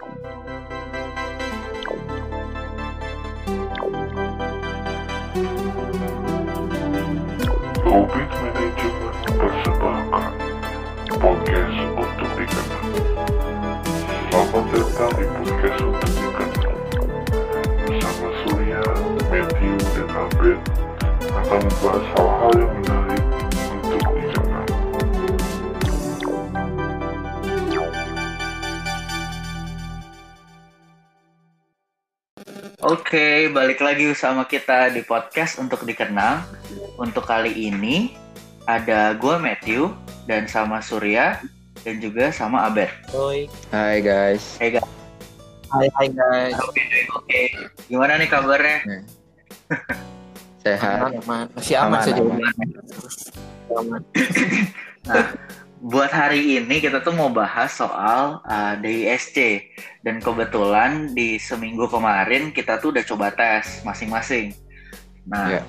Covid Manajemen persembahkan podcast untuk dikenal. Selamat datang di podcast untuk dikenal. Bersama Surya, Matthew, dan Abed akan membahas hal-hal yang Oke, balik lagi sama kita di podcast untuk dikenal. Untuk kali ini ada gue Matthew dan sama Surya dan juga sama Abed. Oi. Hai guys. Hey guys, Hai hai guys. oke, oke. Gimana nih kabarnya? Sehat. Aman, aman. Masih aman, Aman, saja. aman. Aman. Nah, buat hari ini kita tuh mau bahas soal uh, DISC dan kebetulan di seminggu kemarin kita tuh udah coba tes masing-masing. Nah, Iya.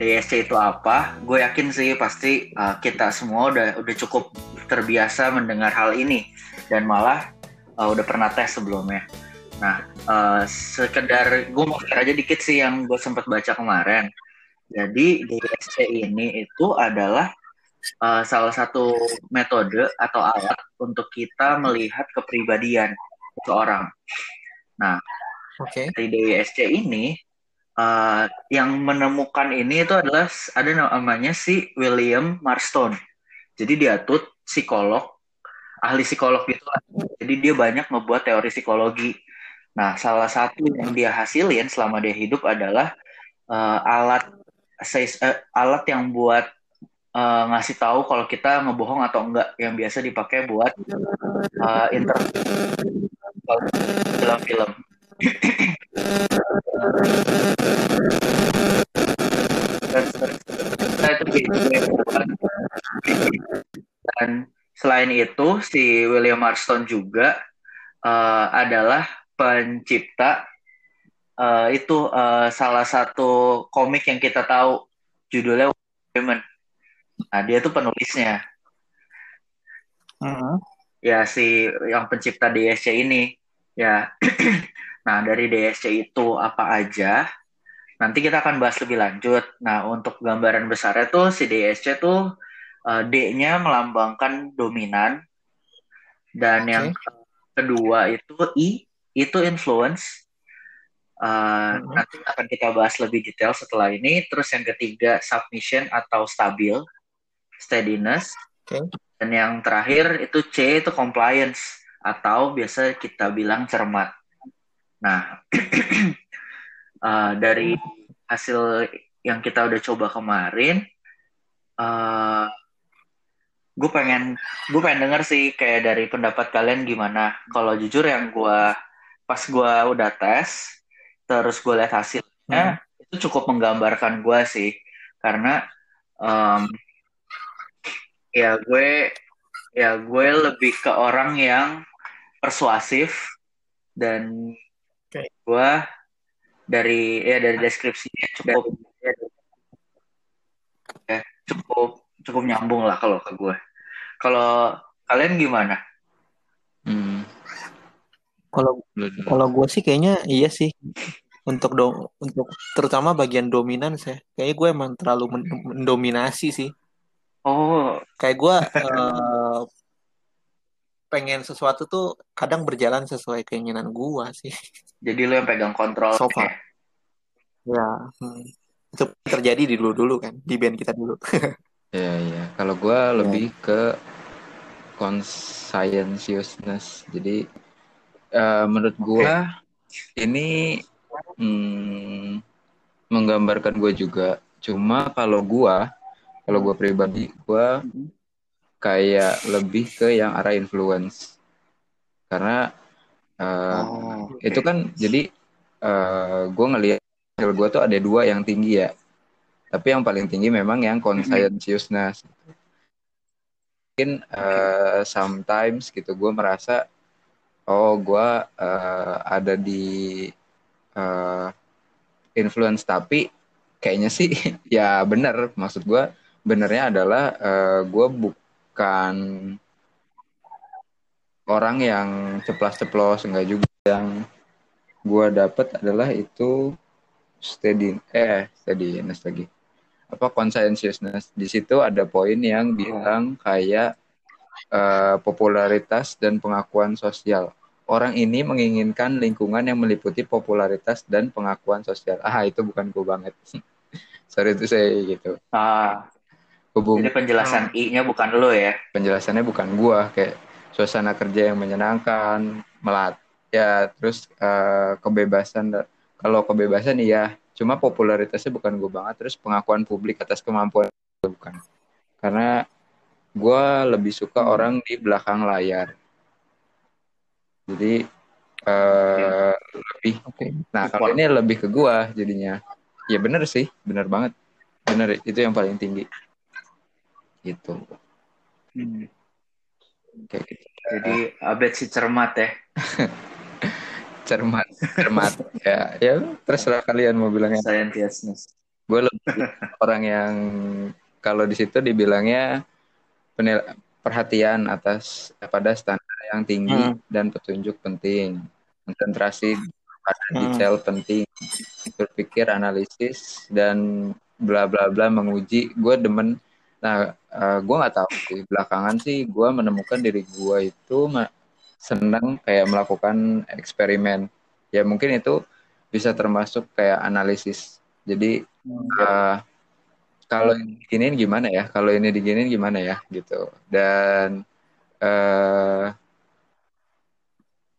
DISC itu apa? Gue yakin sih pasti uh, kita semua udah udah cukup terbiasa mendengar hal ini dan malah uh, udah pernah tes sebelumnya. Nah, uh, sekedar gue mau share aja dikit sih yang gue sempat baca kemarin. Jadi DISC ini itu adalah uh, salah satu metode atau alat untuk kita melihat kepribadian seseorang. Nah, Oke. dari DISC ini uh, yang menemukan ini itu adalah ada namanya si William Marston. Jadi dia tuh psikolog, ahli psikolog gitu. Jadi dia banyak ngebuat teori psikologi. Nah, salah satu yang dia hasilin selama dia hidup adalah uh, alat eh, alat yang buat uh, ngasih tahu kalau kita ngebohong atau enggak yang biasa dipakai buat uh, inter film-film. Dan selain itu si William Marston juga uh, adalah pencipta uh, itu uh, salah satu komik yang kita tahu judulnya Women. Nah, dia tuh penulisnya. Mhm. ya si yang pencipta DSC ini ya nah dari DSC itu apa aja nanti kita akan bahas lebih lanjut nah untuk gambaran besarnya tuh si DSC tuh eh, D-nya melambangkan dominan dan Oke. yang kedua itu I itu influence Eh, Mhm. nanti akan kita bahas lebih detail setelah ini terus yang ketiga submission atau stabil steadiness Oke. dan yang terakhir itu C itu compliance atau biasa kita bilang cermat. Nah, eh, dari hasil yang kita udah coba kemarin, eh gue pengen gue pengen denger sih kayak dari pendapat kalian gimana. Kalau jujur yang gue pas gue udah tes, terus gue lihat hasilnya itu cukup menggambarkan gue sih, karena em, ya gue ya gue lebih ke orang yang persuasif dan Oke. gue dari ya dari deskripsinya cukup ya, cukup cukup nyambung lah kalau ke gue kalau kalian gimana Hmm. Kalau gue sih kayaknya iya sih. Untuk do untuk terutama bagian dominan saya. Kayaknya gue emang terlalu men- mendominasi sih. Oh Kayak gue eh, pengen sesuatu tuh kadang berjalan sesuai keinginan gue sih. jadi lu yang pegang kontrol So far. Ya. hmm. Itu terjadi di dulu-dulu kan, di band kita dulu. Ya ya. Kalau gua lebih ke conscientiousness. Jadi eh, menurut gua ini hmm, menggambarkan gue juga. Cuma kalau gua, kalau gua pribadi, gua kayak lebih ke yang arah influence. Karena eh, Oh, itu kan jadi eh gue ngelihat skill gue tuh ada dua yang tinggi ya. Tapi yang paling tinggi memang yang conscientiousness. Mungkin eh, sometimes gitu gue merasa oh gue eh, ada di eh, influence. Tapi kayaknya sih ya bener. Maksud gue benernya adalah eh, gue bukan orang yang ceplas-ceplos enggak juga. Yang gue dapet adalah itu steady eh steadiness lagi. Apa conscientiousness. Di situ ada poin yang bilang kayak eh, popularitas dan pengakuan sosial. Orang ini menginginkan lingkungan yang meliputi popularitas dan pengakuan sosial. Ah itu bukan gue banget. Sorry itu saya gitu. Ah, hubung jadi penjelasan I-nya bukan lo ya. penjelasannya bukan gua kayak suasana kerja yang menyenangkan melat ya terus eh, kebebasan kalau kebebasan iya cuma popularitasnya bukan gue banget terus pengakuan publik atas kemampuan itu bukan. Karena gua lebih suka Hmm. orang di belakang layar. Jadi eh, lebih Oke. nah kalau ini lebih ke gua jadinya. Ya bener sih bener banget. Bener itu yang paling tinggi gitu Hmm. kayak gitu Jadi Abed si cermat ya. cermat cermat ya ya terserah kalian mau bilangnya Scientiousness. gue lebih orang yang kalau di situ dibilangnya penil perhatian atas pada standar yang tinggi Hmm. dan petunjuk penting konsentrasi pada Hmm. detail penting berpikir analisis dan bla bla bla menguji gue demen nah gue nggak tahu sih. Belakangan sih gue menemukan diri gue itu senang kayak melakukan eksperimen. Ya mungkin itu bisa termasuk kayak analisis. Jadi eh, kalau ini diginiin gimana ya? Kalau ini diginiin gimana ya? Gitu. Dan eh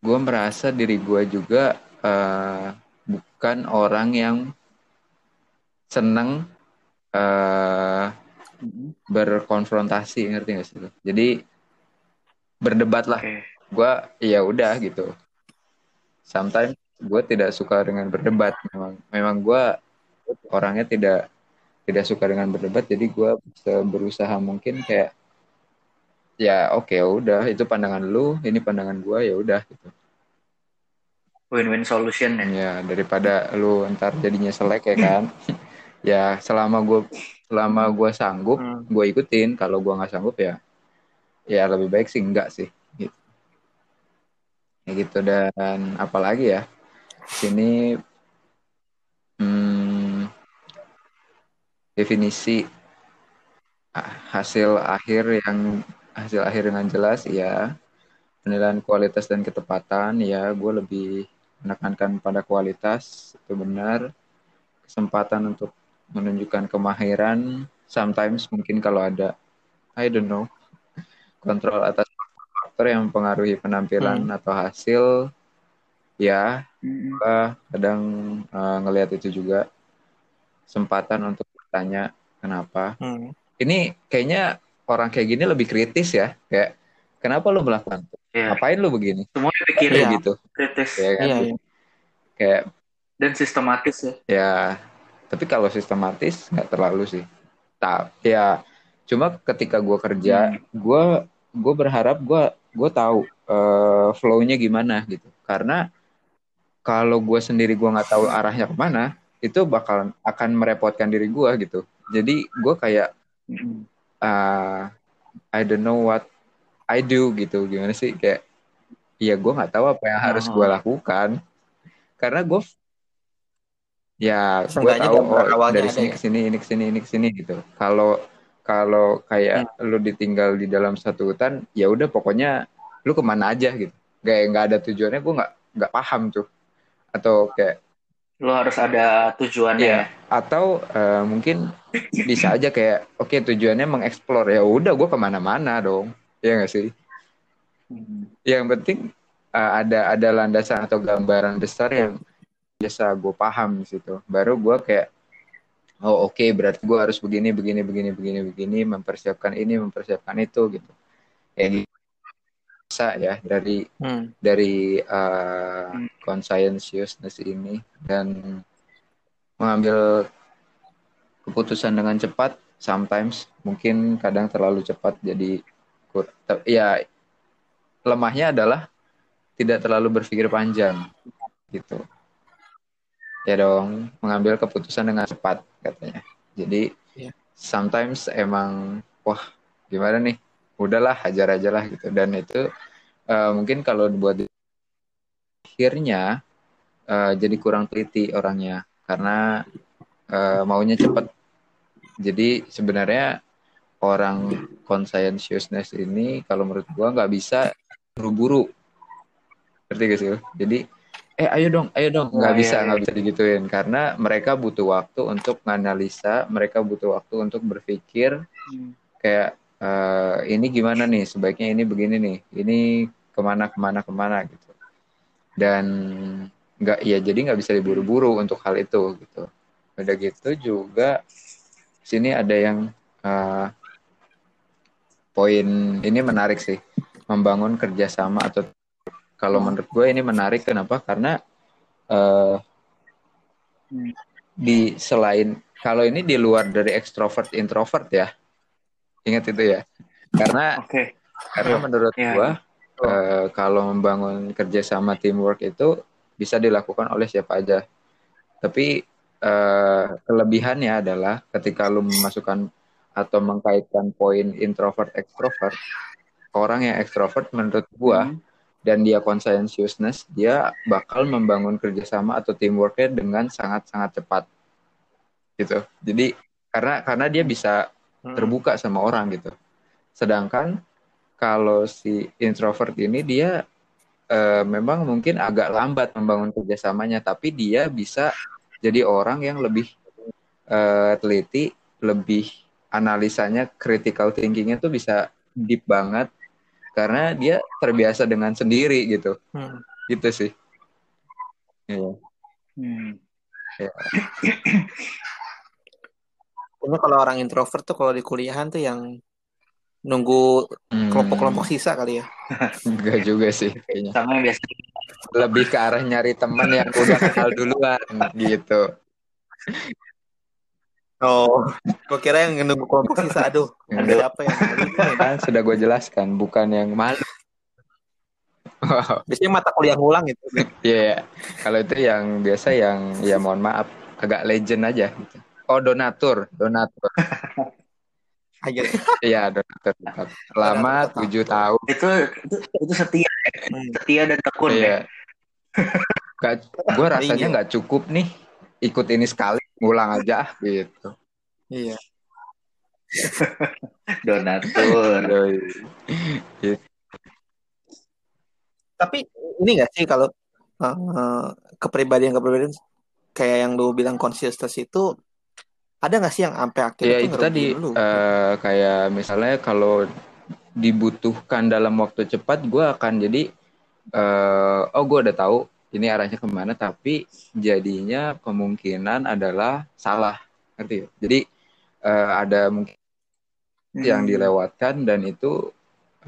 gue merasa diri gue juga eh, bukan orang yang seneng eh Hmm. Berkonfrontasi ngerti gak sih lo? Jadi berdebat lah. Oke. Gue ya udah gitu. Sometimes gue tidak suka dengan berdebat. Memang memang gue orangnya tidak tidak suka dengan berdebat. Jadi gue berusaha mungkin kayak ya oke udah itu pandangan lu, ini pandangan gue ya udah gitu. Win-win solution ya. Ya daripada lu ntar jadinya selek ya kan. ya selama gue selama gue sanggup Hmm. gue ikutin. Kalau gue nggak sanggup ya ya lebih baik sih enggak sih gitu. Ya gitu dan apalagi ya sini hmm, definisi hasil akhir yang hasil akhir dengan jelas ya. Penilaian kualitas dan ketepatan ya gue lebih menekankan pada kualitas itu benar. Kesempatan untuk menunjukkan kemahiran sometimes mungkin kalau ada I don't know kontrol atas faktor yang mempengaruhi penampilan atau hasil ya Hmm. gua kadang eh, ngelihat itu juga kesempatan untuk bertanya kenapa Hmm. ini kayaknya orang kayak gini lebih kritis ya kayak kenapa lu melakukan itu? Iya. ngapain lu begini Semua dipikirin Iya. gitu kritis ya kan Iya, iya. kayak dan sistematis ya. ya tapi kalau sistematis nggak terlalu sih. Tak ya cuma ketika gue kerja gue gue berharap gue gue tahu eh, flow-nya gimana gitu. Karena kalau gue sendiri gue nggak tahu arahnya ke mana itu bakal akan merepotkan diri gue gitu. Jadi gue kayak Hmm. ah, I don't know what I do gitu. Gimana sih? Kayak ya gue nggak tahu apa yang harus gue lakukan. Karena gue ya gue tahu oh, dari sini ya. ke sini ini ke sini ini ke sini gitu kalau kalau kayak Hmm. lu ditinggal di dalam satu hutan ya udah pokoknya lu ke mana aja gitu kayak nggak ada tujuannya gue nggak nggak paham tuh atau kayak Lo harus ada tujuannya Iya. ya. atau eh, mungkin bisa aja kayak oke tujuannya mengeksplor ya udah gue ke mana-mana dong ya nggak sih Hmm. yang penting eh, ada ada landasan atau gambaran besar yang biasa gue paham di situ. Baru gue kayak oh oke berarti gue harus begini begini begini begini begini mempersiapkan ini mempersiapkan itu gitu. Kayak gitu. Bisa ya dari Hmm. dari uh, conscientiousness ini dan mengambil keputusan dengan cepat sometimes mungkin kadang terlalu cepat jadi kur- ya lemahnya adalah tidak terlalu berpikir panjang gitu ya dong mengambil keputusan dengan cepat katanya jadi Iya. sometimes emang wah gimana nih udahlah hajar aja lah gitu dan itu eh, mungkin kalau buat akhirnya eh, jadi kurang teliti orangnya karena eh, maunya cepat. Jadi sebenarnya orang conscientiousness ini kalau menurut gua nggak bisa buru-buru. Ngerti gak sih? Jadi eh ayo dong, ayo dong, nggak Oh, bisa, iya, nggak iya. bisa digituin. Karena mereka butuh waktu untuk menganalisa, mereka butuh waktu untuk berpikir Hmm. kayak eh, ini gimana nih? Sebaiknya ini begini nih. Ini ke mana ke mana ke mana gitu. Dan nggak ya jadi nggak bisa diburu-buru untuk hal itu gitu. Udah gitu juga sini ada yang eh, poin ini menarik sih. Membangun kerjasama atau kalau menurut gue ini menarik kenapa? Karena eh, Hmm. di selain kalau ini di luar dari extrovert introvert ya. Ingat itu ya? Karena Oke. karena menurut Iya, gua eh, kalau membangun kerjasama teamwork itu bisa dilakukan oleh siapa aja. Tapi eh, kelebihannya adalah ketika lu memasukkan atau mengkaitkan poin introvert extrovert orang yang extrovert menurut gua Hmm. Dan dia conscientiousness dia bakal membangun kerjasama atau teamworknya dengan sangat-sangat cepat gitu jadi karena karena dia bisa Hmm. terbuka sama orang gitu. Sedangkan kalau si introvert ini dia eh, memang mungkin agak lambat membangun kerjasamanya, tapi dia bisa jadi orang yang lebih eh, teliti, lebih analisanya, critical thinkingnya tuh bisa deep banget karena dia terbiasa dengan sendiri gitu, Hmm. gitu sih. Iya. Hmm. Ini kalau orang introvert tuh kalau di kuliahan tuh yang nunggu Hmm, kelompok-kelompok sisa kali ya. enggak juga sih kayaknya. Sama yang biasa. Lebih ke arah nyari teman yang udah kenal duluan gitu. Oh, gua kira yang nunggu kelompok sisa. Aduh, ada siapa yang kan sudah gue jelaskan bukan yang malu Biasanya mata kuliah ngulang gitu. Iya, kalau itu yang biasa yang ya mohon maaf agak legend aja gitu. Oh donatur, donatur. Aja. Iya donatur. Lama tujuh tahun. Itu itu, itu setia, ya. Hmm. setia dan tekun ya. Iya. Gak, gue rasanya Iya. nggak cukup nih ikut ini sekali, ngulang aja gitu. Iya. Donatur. Yoi. Tapi ini nggak sih kalau eh, kepribadian-kepribadian kayak yang lu bilang conscious itu ada nggak sih yang sampai akhirnya Ya tuh itu tadi ngerugiin lu? eh, kayak misalnya kalau dibutuhkan dalam waktu cepat, gue akan jadi eh, oh gue udah tahu ini arahnya ke mana, tapi jadinya kemungkinan adalah salah, ngerti? ya? Jadi eh, ada mungkin yang Hmm. dilewatkan dan itu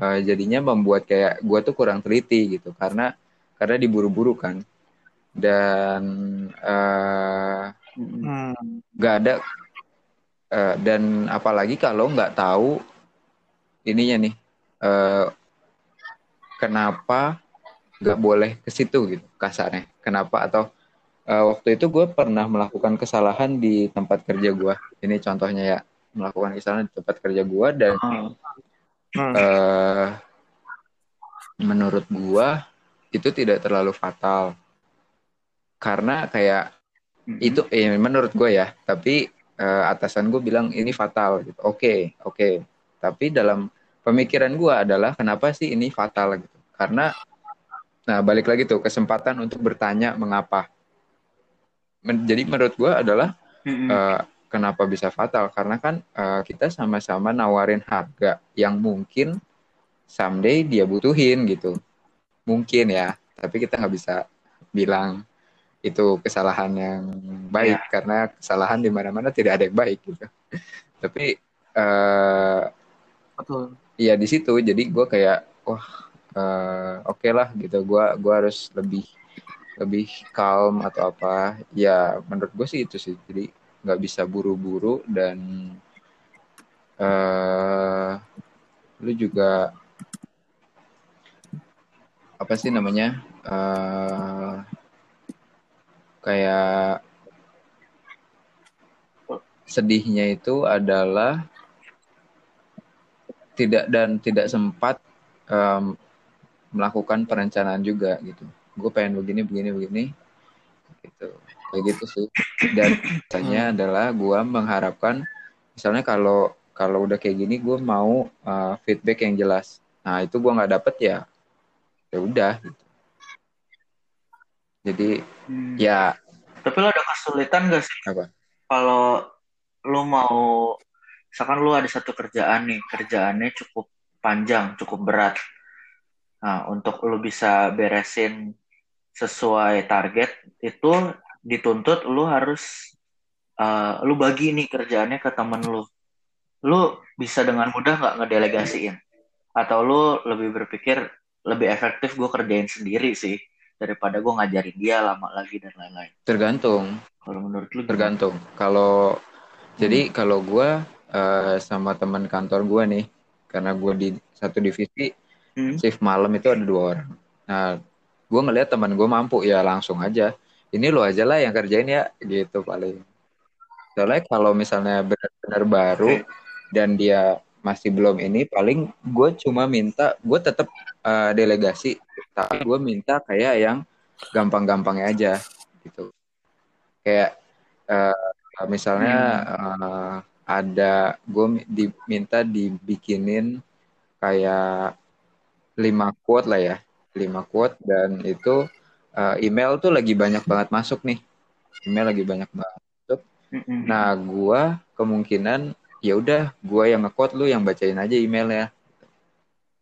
eh, jadinya membuat kayak gue tuh kurang teliti gitu karena karena diburu-buru kan dan eh, Hmm. Hmm. nggak ada eh, dan apalagi kalau nggak tahu ininya nih eh, kenapa nggak boleh ke situ gitu kasarnya. Kenapa? Atau eh, waktu itu gue pernah melakukan kesalahan di tempat kerja gue ini contohnya ya melakukan kesalahan di tempat kerja gue dan Oh. Hmm. eh menurut gue itu tidak terlalu fatal. Karena kayak Hmm. itu eh, menurut gue ya tapi eh, atasan gue bilang ini fatal gitu. Oke oke. Tapi dalam pemikiran gue adalah kenapa sih ini fatal gitu? Karena nah balik lagi tuh kesempatan untuk bertanya mengapa. Men- jadi menurut gue adalah Hmm. eh, kenapa bisa fatal? Karena kan eh, kita sama-sama nawarin harga yang mungkin someday dia butuhin gitu. Mungkin ya tapi kita nggak bisa bilang itu kesalahan yang baik. Karena kesalahan di mana-mana tidak ada yang baik gitu. Tapi eh Betul. Iya di situ. Jadi gue kayak wah eh, oke lah gitu. Gue gua harus lebih lebih calm atau apa. Ya menurut gue sih itu sih. Jadi nggak bisa buru-buru dan eh lu juga apa sih namanya? Eh kayak sedihnya itu adalah tidak dan tidak sempat em, melakukan perencanaan juga gitu. gue pengen begini begini begini gitu kayak gitu sih dan biasanya Hmm. adalah gue mengharapkan misalnya kalau kalau udah kayak gini gue mau uh, feedback yang jelas nah itu gue nggak dapet ya ya udah gitu. jadi Hmm. ya Tapi lo ada kesulitan gak sih apa kalau lu mau misalkan lu ada satu kerjaan nih kerjaannya cukup panjang cukup berat nah untuk lu bisa beresin sesuai target itu dituntut lu harus eh, lu bagi nih kerjaannya ke temen lu. Lu bisa dengan mudah nggak ngedelegasiin? Atau lu lebih berpikir lebih efektif gue kerjain sendiri sih daripada gue ngajarin dia lama lagi dan lain-lain. Tergantung. Kalau menurut lu tergantung. Kalau jadi kalau gue eh, sama teman kantor gue nih karena gue di satu divisi Hmm. shift malam itu ada dua orang. Nah gue ngeliat teman gue mampu ya langsung aja. Ini lo aja lah yang kerjain ya gitu paling. Soalnya kalau misalnya benar-benar baru dan dia masih belum ini paling gue cuma minta gue tetap eh, delegasi tapi gue minta kayak yang gampang-gampangnya aja gitu. Kayak eh, misalnya eh, ada gue diminta dibikinin kayak lima quote lah ya lima quote dan itu eh, email tuh lagi banyak banget masuk nih email lagi banyak banget Mm-mm. Nah, gua kemungkinan ya udah gua yang nge-quote lu yang bacain aja emailnya.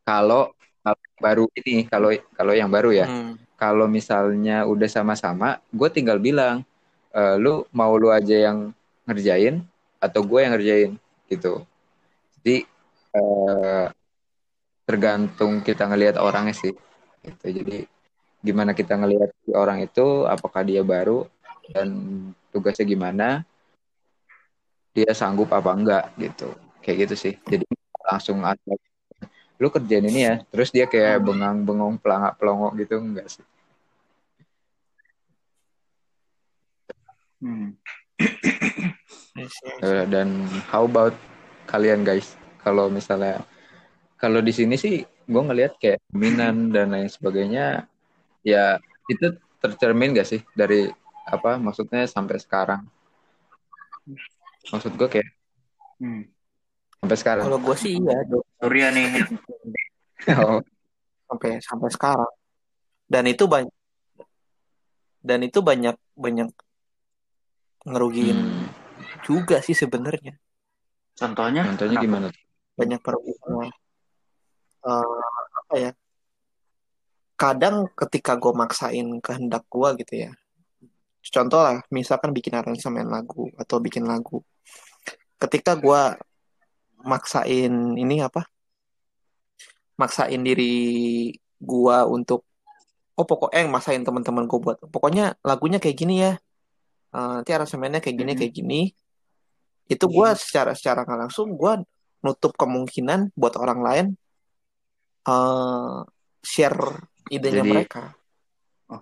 Kalau kalau baru ini, kalau kalau yang baru ya. Hmm. Kalau misalnya udah sama-sama, gue tinggal bilang, "Eh, lu mau lu aja yang ngerjain atau gue yang ngerjain gitu. Jadi eh, tergantung kita ngelihat orangnya sih. Gitu. Jadi gimana kita ngelihat si orang itu, apakah dia baru dan tugasnya gimana, dia sanggup apa enggak gitu. Kayak gitu sih. Jadi langsung ada lu kerjain ini ya. Terus dia kayak bengang bengong pelangak pelongok gitu enggak sih. Hmm. Eh, dan how about kalian guys? Kalau misalnya kalau di sini sih gue ngelihat kayak dominan dan lain sebagainya ya itu tercermin gak sih dari apa maksudnya sampai sekarang maksud gue kayak Hmm. sampai sekarang Kalau gue sih iya, Do. Surya nih. oh, sampai sampai sekarang. Dan itu banyak dan itu banyak banyak ngerugiin hmm, juga sih sebenarnya. Contohnya? contohnya Kenapa? gimana tuh? Banyak perugian. Eh, apa ya? Kadang ketika gue maksain kehendak gue gitu ya. Contoh lah, misalkan bikin aransemen lagu atau bikin lagu. Ketika gue maksain ini apa? Maksain diri gue untuk oh pokoknya yang maksain teman-teman gue buat pokoknya lagunya kayak gini ya. Eh, nanti aransemennya kayak gini Mhm. kayak gini. Itu gue secara secara nggak langsung gue nutup kemungkinan buat orang lain eh share idenya Jadi, mereka.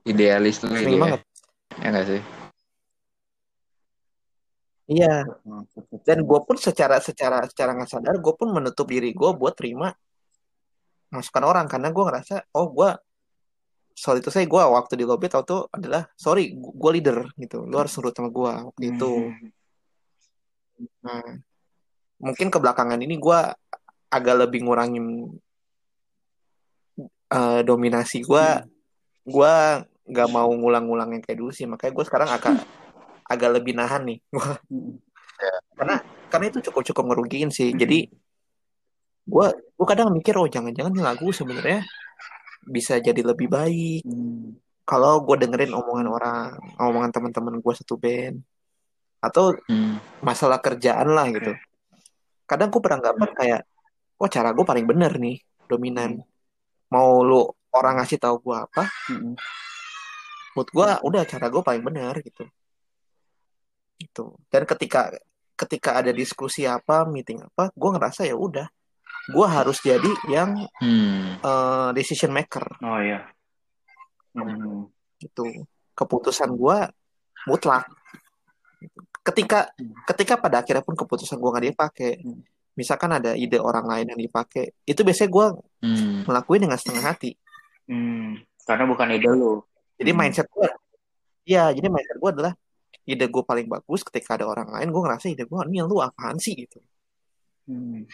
idealis lu Sering ini ya banget. ya nggak sih Iya. Dan gue pun secara secara secara nggak sadar gue pun menutup diri gue buat terima masukan orang karena gue ngerasa oh gue sorry itu saya gue waktu di lobby tau tuh adalah sorry gue leader gitu lu harus nurut sama gue waktu itu Hmm. nah mungkin kebelakangan ini gue agak lebih ngurangin eh, dominasi gue gue nggak mau ngulang-ngulang yang kayak dulu sih. Makanya gue sekarang agak agak lebih nahan nih. Hmm. karena karena itu cukup cukup ngerugiin sih. Jadi gue gue kadang mikir oh jangan-jangan lagu sebenarnya bisa jadi lebih baik. Hmm. kalau gue dengerin omongan orang omongan teman-teman gue satu band atau Hmm. masalah kerjaan lah gitu. Kadang gue beranggapan kayak oh cara gue paling bener nih dominan mau lu orang ngasih tahu gue apa Hmm. mood gue udah cara gue paling bener gitu gitu dan ketika ketika ada diskusi apa meeting apa gue ngerasa ya udah gue harus jadi yang Hmm. eh, decision maker Oh iya. Hmm. gitu keputusan gue mutlak ketika ketika pada akhirnya pun keputusan gue nggak dipakai Hmm. Misalkan ada ide orang lain yang dipakai itu biasanya gue Hmm. ngelakuin dengan setengah hati Hmm. Karena bukan ide lu. jadi Hmm. mindset gue iya jadi mindset gue adalah ide gue paling bagus ketika ada orang lain gue ngerasa ide gue ini lu apaan sih gitu Hmm.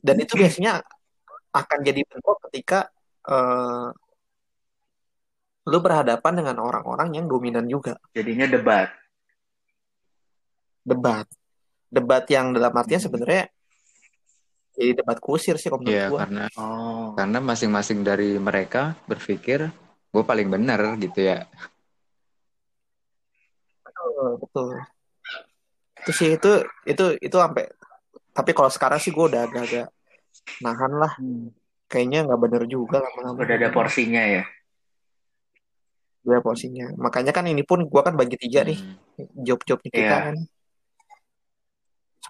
dan itu biasanya akan jadi bentuk ketika eh, lu berhadapan dengan orang-orang yang dominan juga Jadinya debat. debat debat yang dalam artian sebenarnya jadi debat kusir sih kalau menurut Iya gua karena Oh. karena masing-masing dari mereka berpikir gue paling benar gitu ya. betul, betul itu sih itu itu itu sampai tapi kalau sekarang sih gua udah agak-agak nahan lah Hmm. kayaknya nggak bener juga lama-lama Udah ada porsinya ya. Udah porsinya makanya kan ini pun gua kan bagi tiga nih Hmm. job-jobnya kita Iya. kan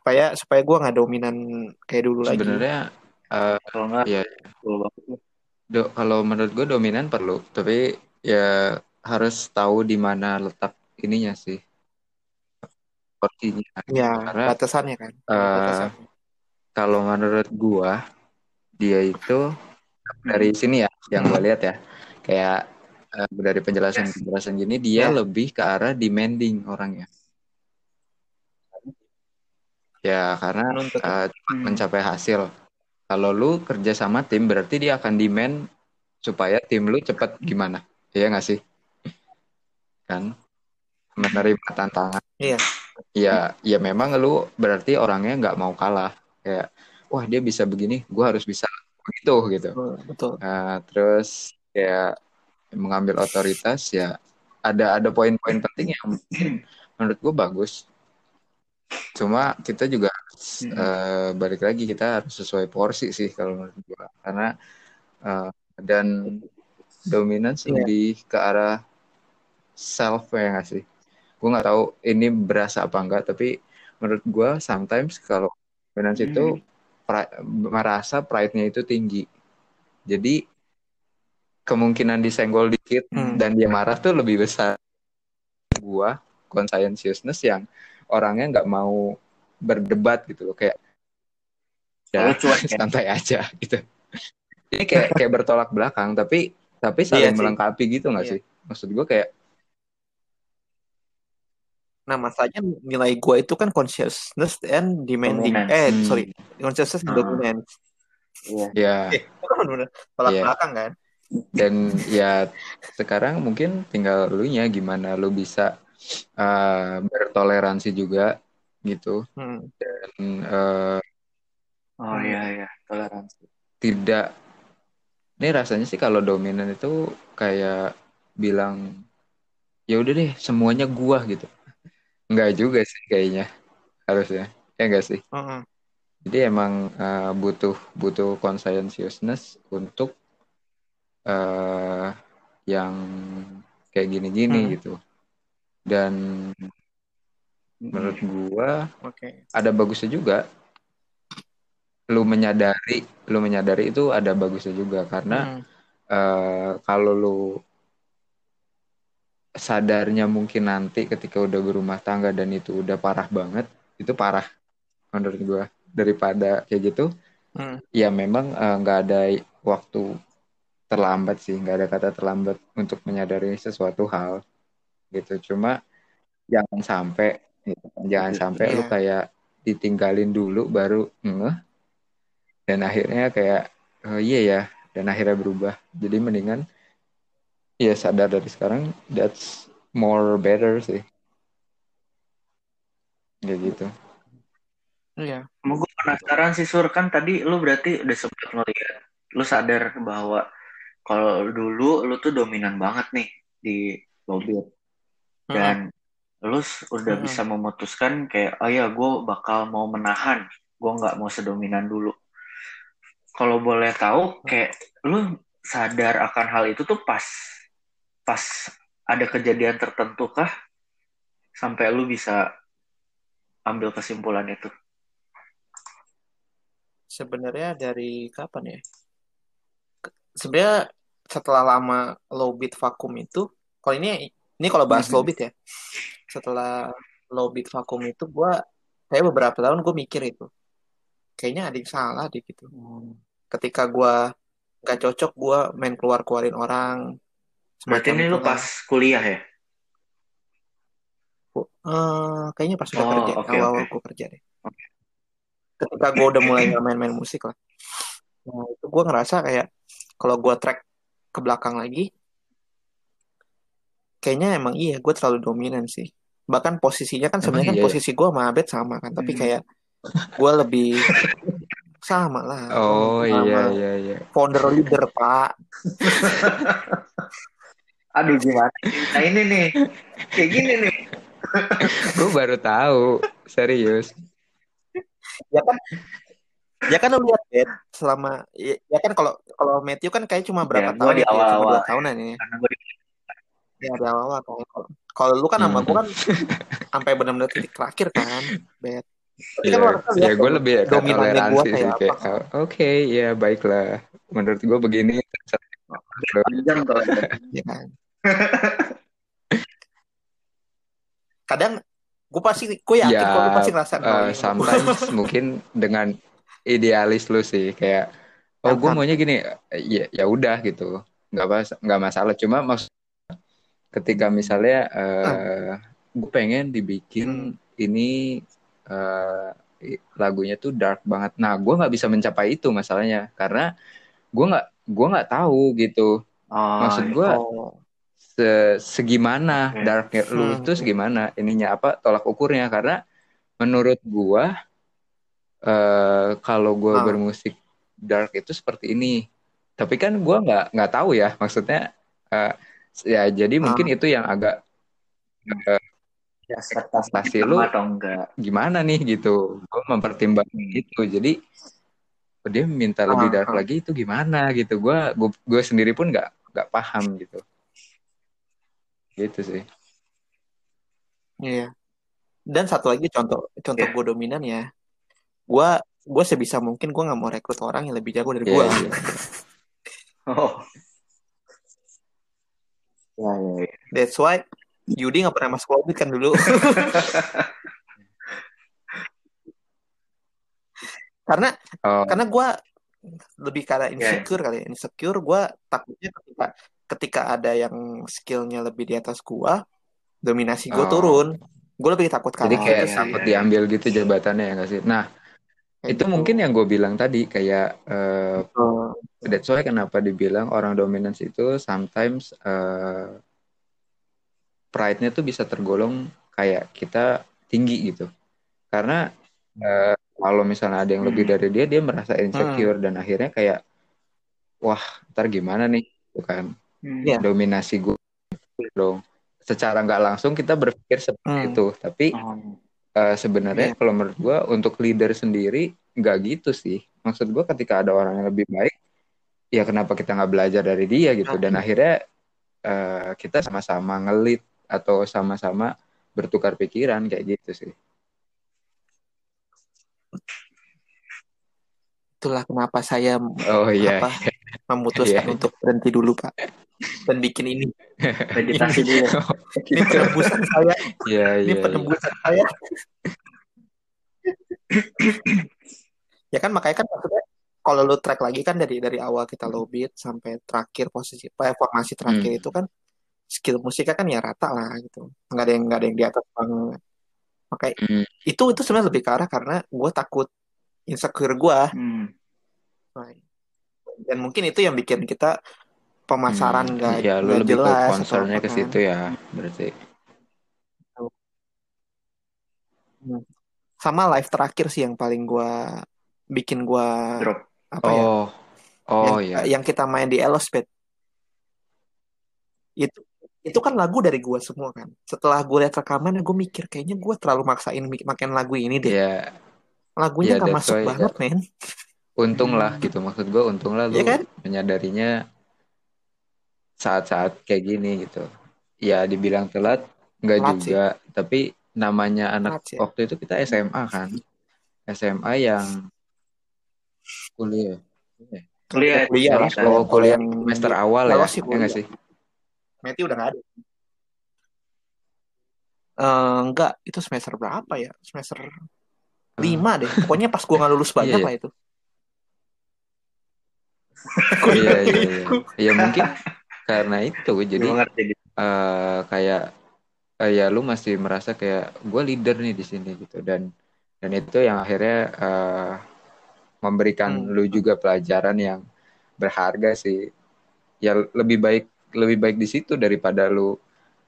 supaya supaya gua nggak dominan kayak dulu lagi Sebenarnya eh, Kalau nggak, Iya. do- kalau menurut gue dominan perlu, tapi ya harus tahu di mana letak ininya sih porsinya. ya Karena batasannya kan eh, batasannya kalau menurut gua dia itu dari sini ya yang gua lihat ya kayak eh, dari penjelasan penjelasan gini dia Ya. lebih ke arah demanding orangnya ya karena Menuntut. Hmm. mencapai hasil kalau lu kerja sama tim berarti dia akan demand supaya tim lu cepat gimana iya nggak sih kan menerima tantangan Iya. ya ya memang lu berarti orangnya nggak mau kalah kayak wah dia bisa begini gua harus bisa begitu gitu betul. Nah, terus kayak mengambil otoritas ya ada ada poin-poin penting yang menurut gue bagus. Cuma kita juga Hmm. eh, balik lagi kita harus sesuai porsi sih kalau menurut gue karena eh, dan dominance Iya. lebih ke arah self ya nggak sih? Gue nggak tahu ini berasa apa enggak tapi menurut gue sometimes kalau dominance itu pri- merasa pride-nya itu tinggi. Jadi kemungkinan disenggol dikit Hmm. dan dia marah tuh lebih besar. Gua conscientiousness yang orangnya nggak mau berdebat gitu loh kayak ya ya? santai aja gitu. Ini kayak kayak bertolak belakang tapi tapi saling Iya sih. melengkapi gitu nggak Iya. sih? Maksud gue kayak Nah, masalahnya nilai gua itu kan consciousness and demanding. Dominance. Eh, Hmm. sorry, consciousness and Ah. dominance. Iya. bener tolak Iya. belakang kan? dan ya sekarang mungkin tinggal lu nya gimana lu bisa eh, bertoleransi juga gitu Hmm. dan eh, Oh iya iya, toleransi. tidak ini rasanya sih kalau dominan itu kayak bilang ya udah deh semuanya gua gitu nggak juga sih kayaknya harusnya ya enggak sih Mm-mm. jadi emang eh, butuh butuh conscientiousness untuk eh yang kayak gini-gini Hmm. gitu dan menurut gua Oke. ada bagusnya juga lu menyadari lu menyadari itu ada bagusnya juga karena Hmm. eh, kalau lu sadarnya mungkin nanti ketika udah berumah tangga dan itu udah parah banget itu parah menurut gua daripada kayak gitu Hmm. ya memang eh, nggak ada waktu terlambat sih nggak ada kata terlambat untuk menyadari sesuatu hal gitu cuma jangan sampai gitu. jangan sampai lu Iya. kayak ditinggalin dulu baru ngeh dan akhirnya kayak oh iya ya dan akhirnya berubah jadi mendingan ya sadar dari sekarang that's more better sih kayak gitu Iya. Mau gue penasaran sih Sur kan tadi lu berarti udah sempet ngeliat, lu sadar bahwa kalau dulu lu tuh dominan banget nih di lobby Hmm. dan lu udah Hmm. bisa memutuskan kayak oh ya gue bakal mau menahan, gue nggak mau sedominan dulu. Kalau boleh tahu kayak lu sadar akan hal itu tuh pas pas ada kejadian tertentu kah sampai lu bisa ambil kesimpulan itu? Sebenarnya dari kapan ya? Sebenarnya setelah lama low bit vakum itu, kalau ini ini kalau bahas Mhm. low bit ya. Setelah low bit vakum itu gua kayak beberapa tahun gue mikir itu. Kayaknya ada yang salah deh gitu. Ketika gua nggak cocok gua main keluar-keluarin orang. Berarti ini lu pas kuliah ya? Eh, kayaknya pas udah Oh, kerja, oke, awal-awal oke. gue kerja deh. Ketika gue udah mulai main-main musik lah. Nah, itu gue ngerasa kayak kalau gue track ke belakang lagi, kayaknya emang iya gue terlalu dominan sih. Bahkan posisinya kan sebenarnya kan iya ya? posisi gue sama Abed sama kan, tapi Hmm. kayak gue lebih sama lah. Oh Gua iya sama iya iya. founder leader pak. Aduh gimana? Nah ini nih, kayak gini nih. Gue baru tahu, serius. Ya kan, ya kan lu lihat Bed selama ya, ya kan kalau kalau Matthew kan kayak cuma berapa Ya, tahun di ya, cuma awal-awal. dua tahunan ini. Gue Ya di awal-awal kan. Kalau- Kalau lu kan sama Hmm. gue kan sampai benar-benar titik terakhir kan, Bet. Tapi kan Iya, lu harusnya ya lihat gue lebih ke dominannya gue kayak sih apa. oh, oke ya baiklah menurut gue begini panjang kalau Ya kan. Kadang gue pasti, gue yakin ya lu pasti ngerasa eh, annoying. sometimes mungkin dengan idealis lu sih kayak oh gue maunya gini ya ya udah gitu nggak mas nggak masalah cuma maksud ketika misalnya eh gue pengen dibikin ini eh, i- lagunya tuh dark banget. Nah gue nggak bisa mencapai itu masalahnya karena gue nggak gue nggak tahu gitu. Oh, maksud gue Oh, se- segimana Oke. darknya lu Hmm. itu segimana ininya apa tolak ukurnya. Karena menurut gua eh kalau gua Ah. bermusik dark itu seperti ini. Tapi kan gua nggak nggak tahu ya maksudnya eh, ya jadi mungkin itu yang agak eh, ya, ekspektasi lu- atau enggak? gimana nih gitu gua mempertimbangkan itu jadi oh, dia minta lebih Ah, dark ah. lagi itu gimana gitu gua, gua sendiri pun nggak nggak paham gitu gitu sih Iya. Dan satu lagi contoh contoh Iya. gue dominan ya. Gue gue sebisa mungkin gue nggak mau rekrut orang yang lebih jago dari Iya, gue. iya. Oh. Ya, ya, ya. That's why Yudi nggak pernah masuk lobby kan dulu. karena oh karena gue lebih karena insecure kali ya. Insecure gue takutnya ketika ketika ada yang skillnya lebih di atas gue, dominasi gue Oh. turun. Gue lebih takut Jadi kalah. kayak iya, takut iya. diambil gitu jabatannya ya nggak sih? Nah, itu gitu. mungkin yang gue bilang tadi kayak eh Oh, that's why kenapa dibilang orang dominance itu sometimes eh pride-nya tuh bisa tergolong kayak kita tinggi gitu. Karena eh, kalau misalnya ada yang lebih Hmm. dari dia, dia merasa insecure dan akhirnya kayak wah, ntar gimana nih, Tuh kan? Hmm. Iya. Dominasi gue dong. Secara nggak langsung kita berpikir seperti Hmm. itu, tapi Oh. Eh, sebenarnya Iya. kalau menurut gue untuk leader sendiri nggak gitu sih. Maksud gue ketika ada orang yang lebih baik, ya kenapa kita nggak belajar dari dia gitu. Dan akhirnya eh, kita sama-sama ngelit atau sama-sama bertukar pikiran kayak gitu sih. itulah kenapa saya Oh iya. apa memutuskan Iya. untuk berhenti dulu pak dan bikin ini. Meditasi dulu. Ini penembusan saya. Iya Ini iya. iya. penembusan saya. ya kan makanya kan maksudnya kalau lu track lagi kan dari dari awal kita low beat sampai terakhir posisi eh, formasi terakhir Hmm. itu kan skill musiknya kan ya rata lah gitu nggak ada yang nggak ada yang di atas banget makanya Hmm. itu itu sebenarnya lebih ke arah karena gue takut insecure gue Hmm. dan mungkin itu yang bikin kita pemasaran Hmm. nggak Ya lu lebih ke jelas concernnya ke situ ya berarti. sama live terakhir sih yang paling gua bikin gua Drop. apa ya Oh. Oh yang, iya. yang kita main di Elospet itu itu kan lagu dari gua semua kan setelah gue lihat rekaman gue mikir kayaknya gue terlalu maksain mik- makin lagu ini deh Ya lagunya ya, gak masuk why, banget men untung lah gitu maksud gue untung lah lu Iya kan? menyadarinya saat-saat kayak gini gitu ya dibilang telat nggak Telat sih. juga tapi namanya anak Telat sih. waktu itu kita SMA kan SMA yang kuliah Kuliah. Kuliah. Kita- oh Kalau kuliah yang semester di- awal kalau ya sih ya nggak kuliah. sih Meti udah gak ada Eh, enggak itu semester berapa ya semester lima deh pokoknya pas gue nggak lulus banyak Iya, iya. lah itu iya iya iya ya mungkin karena itu jadi eh, kayak eh, ya lu masih merasa kayak gue leader nih di sini gitu dan dan itu yang akhirnya eh, memberikan Hmm. lu juga pelajaran yang berharga sih ya lebih baik lebih baik di situ daripada lu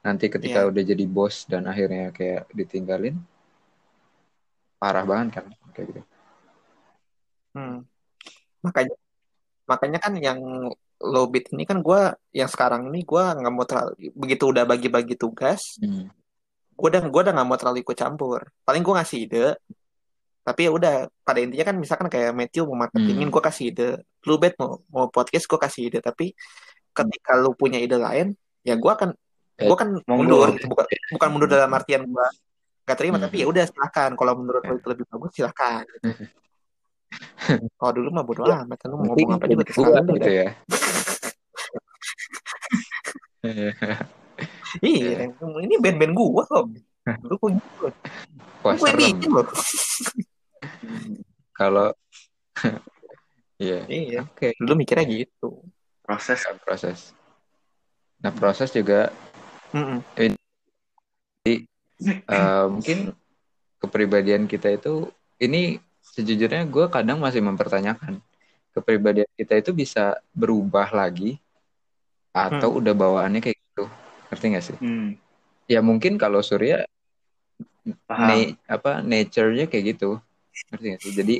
nanti ketika Iya. udah jadi bos dan akhirnya kayak ditinggalin parah banget kan kayak gitu Hmm. Makanya makanya kan yang low bid ini kan gue yang sekarang ini gue nggak mau terlalu begitu udah bagi-bagi tugas Hmm. gue udah gue udah nggak mau terlalu ikut campur paling gue ngasih ide tapi ya udah pada intinya kan misalkan kayak Matthew mau marketingin Hmm. gue kasih ide lu bet mau mau podcast gue kasih ide tapi ketika lu punya ide lain ya gue akan gue kan mundur bukan bukan mundur dalam artian gue gak terima Hmm. tapi ya udah silahkan kalau menurut lu itu lebih bagus silahkan gitu. kalau dulu mah bodo Ya. amat lu mau ngomong apa juga gitu ya iya ini band-band gua kok lu kok gitu serem. Bikin loh kalau iya. Iya. Oke. Dulu mikirnya gitu. Proses. proses. Nah proses juga Mm-mm. eh, mungkin kepribadian kita itu ini sejujurnya gue kadang masih mempertanyakan kepribadian kita itu bisa berubah lagi atau udah bawaannya kayak gitu. Ngerti gak sih? Hmm. ya mungkin kalau Surya Paham. apa nature-nya kayak gitu. Ngerti gak sih? Jadi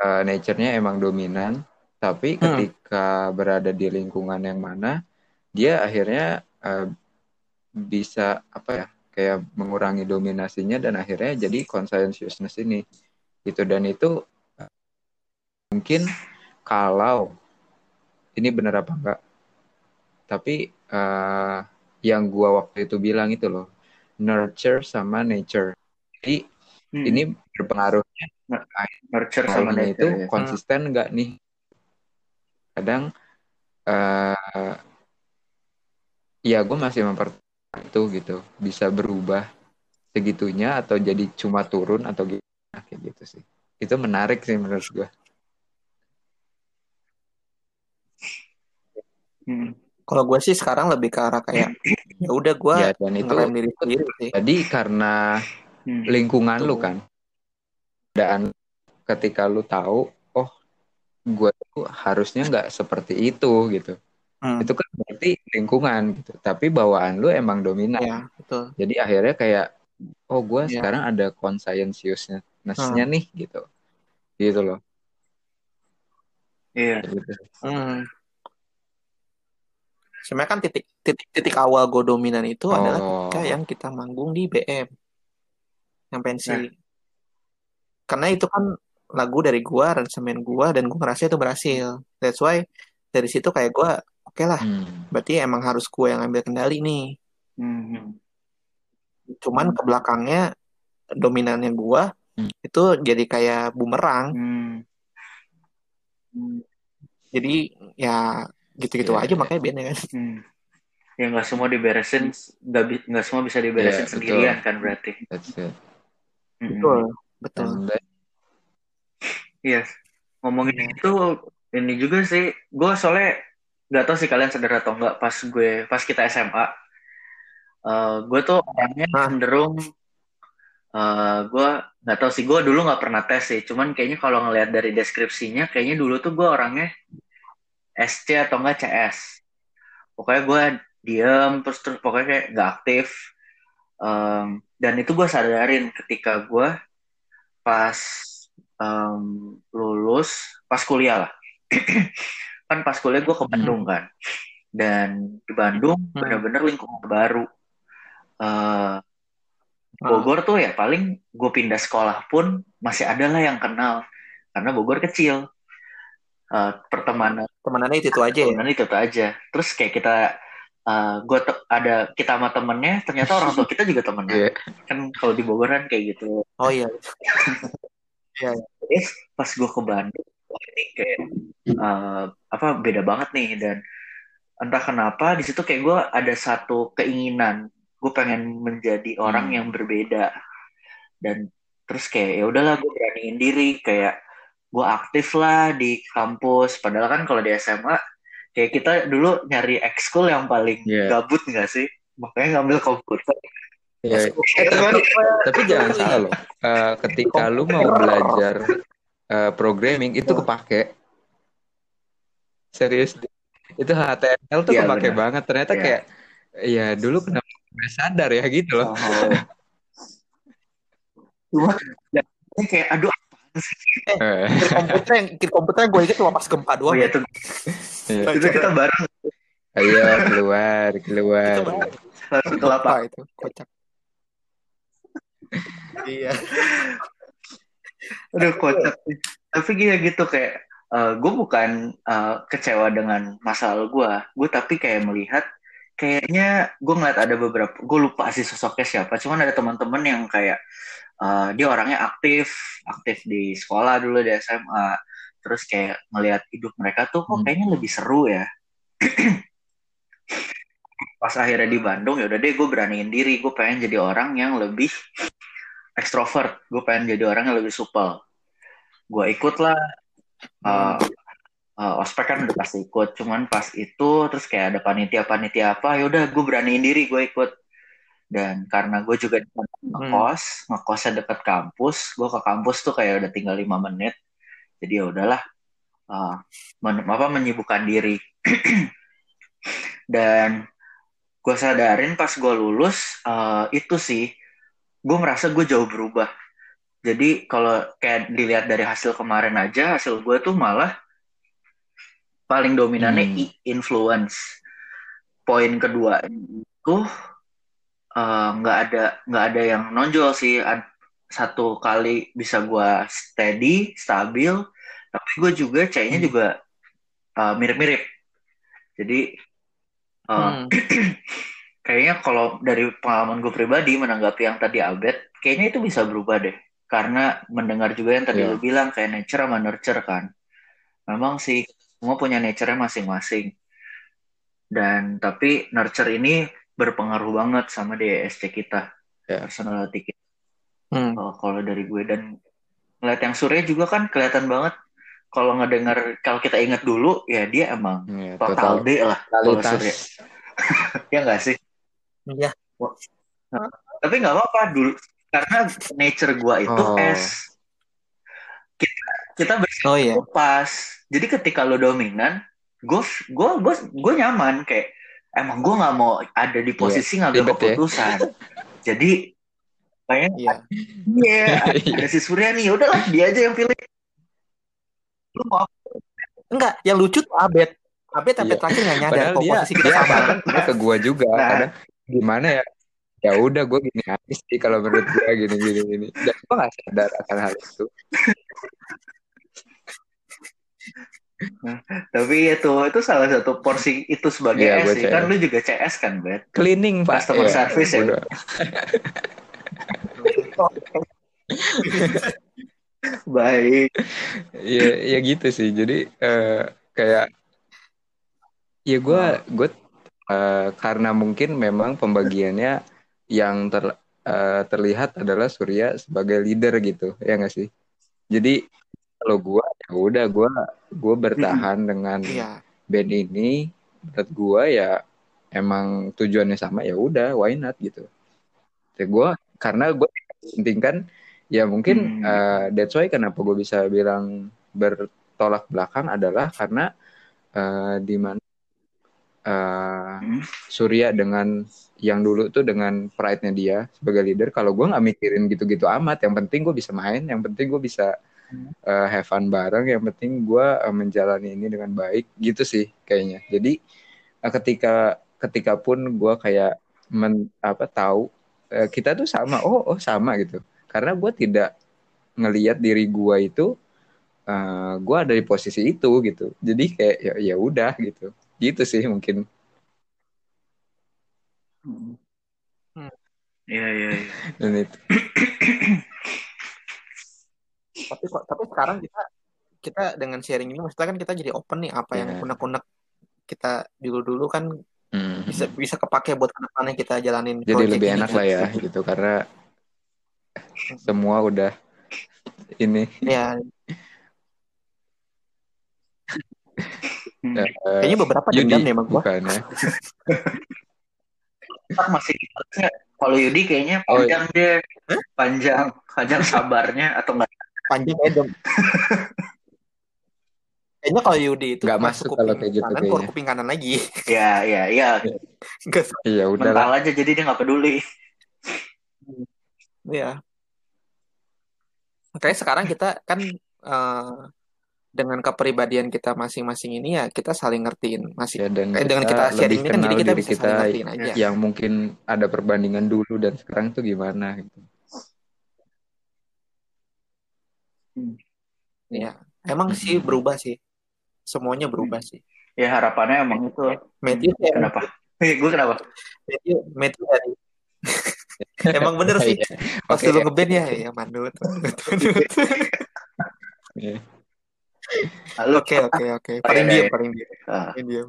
eh, nature-nya emang dominan tapi Hmm. ketika berada di lingkungan yang mana dia akhirnya eh, bisa apa ya kayak mengurangi dominasinya dan akhirnya jadi conscientiousness ini. Gitu. Dan itu eh, mungkin kalau ini benar apa enggak tapi eh, yang gua waktu itu bilang itu loh nurture sama nature. Jadi Hmm. ini berpengaruhnya. Nurture sama pengaruhnya itu nature ya. konsisten nggak nih? Kadang eh ya gue masih mempertanyakan itu gitu. Bisa berubah segitunya atau jadi cuma turun atau gimana? Kayak gitu sih. Itu menarik sih menurut gue Hmm. Kalau gue sih sekarang lebih ke arah kayak ya udah gue ya dan itu diri sendiri sih jadi karena Hmm. lingkungan lu Betul. kan dan ketika lu tahu oh gue tuh harusnya nggak seperti itu gitu Hmm. itu kan berarti lingkungan gitu tapi bawaan lu emang dominan ya betul jadi akhirnya kayak oh gue Iya. sekarang ada conscientiousness-nya nih gitu gitu loh Iya. Gitu. Hmm. Sebenarnya kan titik titik titik awal gue dominan itu adalah Oh. ketika yang kita manggung di BM yang pensi. Nah. Karena itu kan lagu dari gua, aransemen gua dan gua ngerasa itu berhasil. That's why dari situ kayak gua oke lah, Hmm. berarti emang harus gua yang ambil kendali nih. Hmm. Cuman ke belakangnya dominannya gua Hmm. itu jadi kayak bumerang. Hmm. Hmm. Jadi ya gitu-gitu Iya, aja iya. makanya band ya kan. Hmm. Ya nggak semua diberesin, nggak nggak semua bisa diberesin Iya, sendirian kan berarti. That's it. Hmm. Betul, betul. Then- Iya. Ngomongin Iya. itu ini juga sih, gue soalnya nggak tahu sih kalian sadar atau nggak pas gue pas kita SMA, eh gue tuh orangnya Hah? cenderung eh gue nggak tahu sih gue dulu nggak pernah tes sih, cuman kayaknya kalau ngelihat dari deskripsinya, kayaknya dulu tuh gue orangnya SC atau enggak CS. Pokoknya gue diem terus terus pokoknya kayak nggak aktif. Em, dan itu gue sadarin ketika gue pas em, lulus, pas kuliah lah. kan pas kuliah gue ke Bandung kan. Dan di Bandung Hmm. bener-bener lingkungan baru. Eh, Bogor tuh ya paling gue pindah sekolah pun masih ada lah yang kenal. Karena Bogor kecil. Eh, pertemanan Temenannya itu, itu aja ya. Temenan itu tuh aja. Terus kayak kita uh, gue ada kita sama temennya, ternyata orang tua kita juga temenan. Iya. Kan kalau di Bogor kan kayak gitu. Oh iya. Terus pas gue ke Bandung, ini kayak uh, apa beda banget nih dan entah kenapa di situ kayak gue ada satu keinginan gue pengen menjadi orang Hmm. yang berbeda dan terus kayak ya udahlah gue beraniin diri kayak gue aktif lah di kampus padahal kan kalau di SMA kayak kita dulu nyari ekskul yang paling Iya. gabut nggak sih makanya ngambil komputer Ya, Eh, tapi, tapi jangan salah loh. Eh, ketika lu mau belajar eh, programming itu kepake. Serius. Itu HTML tuh Iya, kepake benar. banget. Ternyata Iya. kayak ya dulu kenapa gue sadar ya gitu loh. Oh. Cuma ini kayak aduh? Eh, kiri komputer yang komputer yang gue inget cuma pas gempa Oh doang. ya itu, iya. itu kita bareng Ayo keluar, keluar. Langsung ke lapangan. itu kocak. iya. Aduh kocak sih. Tapi gini gitu kayak gue bukan eh, kecewa dengan masa lalu gue, gue tapi kayak melihat kayaknya gue ngeliat ada beberapa, gue lupa sih sosoknya siapa, cuman ada teman-teman yang kayak eh, dia orangnya aktif, aktif di sekolah dulu di SMA, terus kayak ngelihat hidup mereka tuh kok Hmm. kayaknya lebih seru ya. Pas akhirnya di Bandung ya udah deh gue beraniin diri, gue pengen jadi orang yang lebih ekstrovert, gue pengen jadi orang yang lebih supel. Gue ikut lah, uh, uh, ospek kan udah pasti ikut, cuman pas itu terus kayak ada panitia-panitia apa, ya udah gue beraniin diri gue ikut. Dan karena gue juga di sana ngekos, ngekosnya deket kampus, gue ke kampus tuh kayak udah tinggal lima menit, jadi ya udahlah, uh, men- apa menyibukkan diri. Dan gue sadarin pas gue lulus uh, itu sih gue merasa gue jauh berubah jadi kalau kayak dilihat dari hasil kemarin aja hasil gue tuh malah paling dominannya Hmm. influence poin kedua itu uh, nggak ada nggak ada yang nonjol sih Ad- satu kali bisa gue steady stabil tapi gue juga kayaknya Hmm. juga uh, mirip-mirip jadi uh, Hmm. kayaknya kalau dari pengalaman gue pribadi menanggapi yang tadi Abed, kayaknya itu bisa berubah deh. Karena mendengar juga yang tadi Iya. lu bilang kayak nature sama nurture kan. Memang sih semua punya nature-nya masing-masing. Dan tapi nurture ini berpengaruh banget sama DSC kita, Iya. personality kita. Hmm. Oh, kalau dari gue dan ngeliat yang Surya juga kan kelihatan banget. Kalau ngedengar kalau kita ingat dulu ya dia emang Ya, total, total D lah kalau Surya. Ya nggak sih? Iya. tapi nggak apa-apa dulu karena nature gua itu Oh. S kita kita Oh iya. pas jadi ketika lo dominan gue gue gue gue nyaman kayak emang gue nggak mau ada di posisi ngambil ribet ya. keputusan jadi kayak Iya. iya ada si Surya nih udahlah dia aja yang pilih lu mau? Enggak, yang lucu tuh Abed. Abed sampai Iya. terakhir nggak nyadar Padahal dia, posisi kita dia sama. kadang ke gua juga. Nah. Kadang gimana ya? Ya udah gue gini aja sih kalau menurut gua gini gini gini. Dan gua nggak sadar akan hal itu. Tapi itu itu salah satu porsi itu sebagai S gua sih kan lu juga CS kan Bet Cleaning pak. Customer Iya, service ya? baik Iya, ya gitu sih. Jadi eh, kayak ya gue gue eh, karena mungkin memang pembagiannya yang ter, eh, terlihat adalah Surya sebagai leader gitu, ya nggak sih? Jadi kalau gue ya udah gue gue bertahan dengan Iya. band ini, menurut gue ya emang tujuannya sama ya udah why not gitu. Ya gue karena gue pentingkan ya mungkin Hmm. eh, that's why kenapa gue bisa bilang bertolak belakang adalah karena eh, di mana eh, Hmm. Surya dengan yang dulu tuh dengan pride-nya dia sebagai leader kalau gue nggak mikirin gitu-gitu amat yang penting gue bisa main yang penting gue bisa eh, have fun bareng. Yang penting gue eh, menjalani ini dengan baik. Gitu sih kayaknya. Jadi eh, ketika ketika pun gue kayak men, apa tahu eh, kita tuh sama. Oh oh sama gitu. Karena gue tidak ngelihat diri gue itu eh gue ada di posisi itu gitu. Jadi kayak ya ya udah gitu. Gitu sih mungkin. Iya iya. iya. dan itu Tapi kok tapi sekarang kita kita dengan sharing ini maksudnya kan kita jadi open nih apa yang Iya. unek-unek kita dulu-dulu kan hmm, bisa bisa kepake buat ke depannya kita jalanin jadi lebih ini enak kan. lah ya gitu karena semua udah ini Ya, Kayaknya beberapa Yudi, dendam deh sama gua. bukan ya? Masih. Kalau Yudi kayaknya Oh, panjang deh. Panjang. Panjang sabarnya atau enggak. Panjang ya dong. Kayaknya kalau Yudi itu Nggak masuk kuping kalau kayak gitu kanan, kayaknya. keluar kuping kanan lagi. Ya, ya, ya. Nggak Iya udah. Mental aja jadi dia nggak peduli. Iya. Makanya sekarang kita kan eh, dengan kepribadian kita masing-masing ini ya kita saling ngertiin masih Ya, dan eh, dengan kita kita sharing ini kan jadi kita bisa kita saling ngertiin aja. yang mungkin ada perbandingan dulu dan sekarang tuh gimana gitu. Iya. Emang sih berubah sih. Semuanya berubah sih. Ya harapannya emang itu. Matthew emang- Kenapa? Eh, gue kenapa? Matthew, Matthew dari Emang bener sih. Iya. Pas Oke. dulu ngeband ya, ya manut. Lu Oke, oke, oke. Paling oke. paling diem, Ah, paling diem.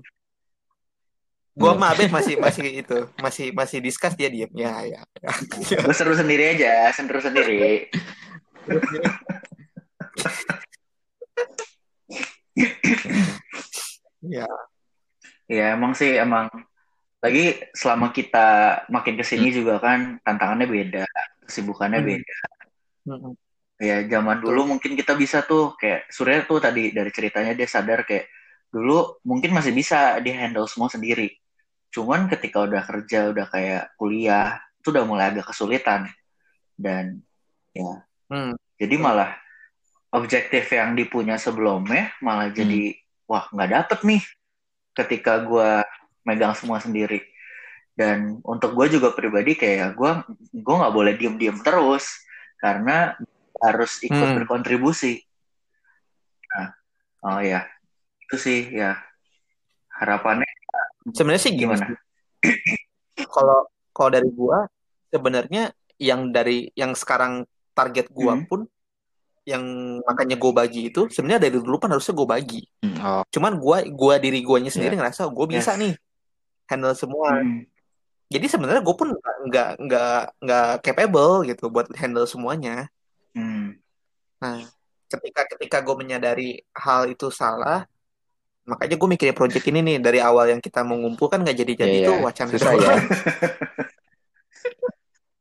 Gua sama Abed masih masih itu, masih masih discuss dia diem. Ya, ya. ya. gue seru sendiri aja, seru sendiri. Ya. Ya emang sih emang lagi selama kita makin ke sini juga kan tantangannya beda, kesibukannya Hmm. beda. Mm-mm. Ya zaman dulu mungkin kita bisa tuh kayak Surya tuh tadi dari ceritanya dia sadar kayak dulu mungkin masih bisa dia handle semua sendiri. Cuman ketika udah kerja, udah kayak kuliah, itu udah mulai agak kesulitan. Dan ya Hmm. jadi malah objektif yang dipunya sebelumnya malah jadi wah nggak dapet nih ketika gue megang semua sendiri. Dan untuk gue juga pribadi kayak gue gue nggak boleh diem-diem terus karena harus ikut Hmm. berkontribusi. Nah, oh ya itu sih ya harapannya Sebenarnya sih gimana? Kalau kalau dari gua sebenarnya yang dari yang sekarang target gua Hmm. pun yang makanya gua bagi itu sebenarnya dari dulu kan harusnya gua bagi. Hmm, Oh, Cuman gua gua diri guanya sendiri ngerasa gua bisa Yes. nih handle semua. Hmm. Jadi sebenarnya gue pun nggak nggak nggak capable gitu buat handle semuanya. Hmm. Nah, ketika ketika gue menyadari hal itu salah, makanya gue mikirin project ini nih dari awal yang kita mau ngumpul kan nggak jadi-jadi Iya, itu iya. wacana Susah doang. ya.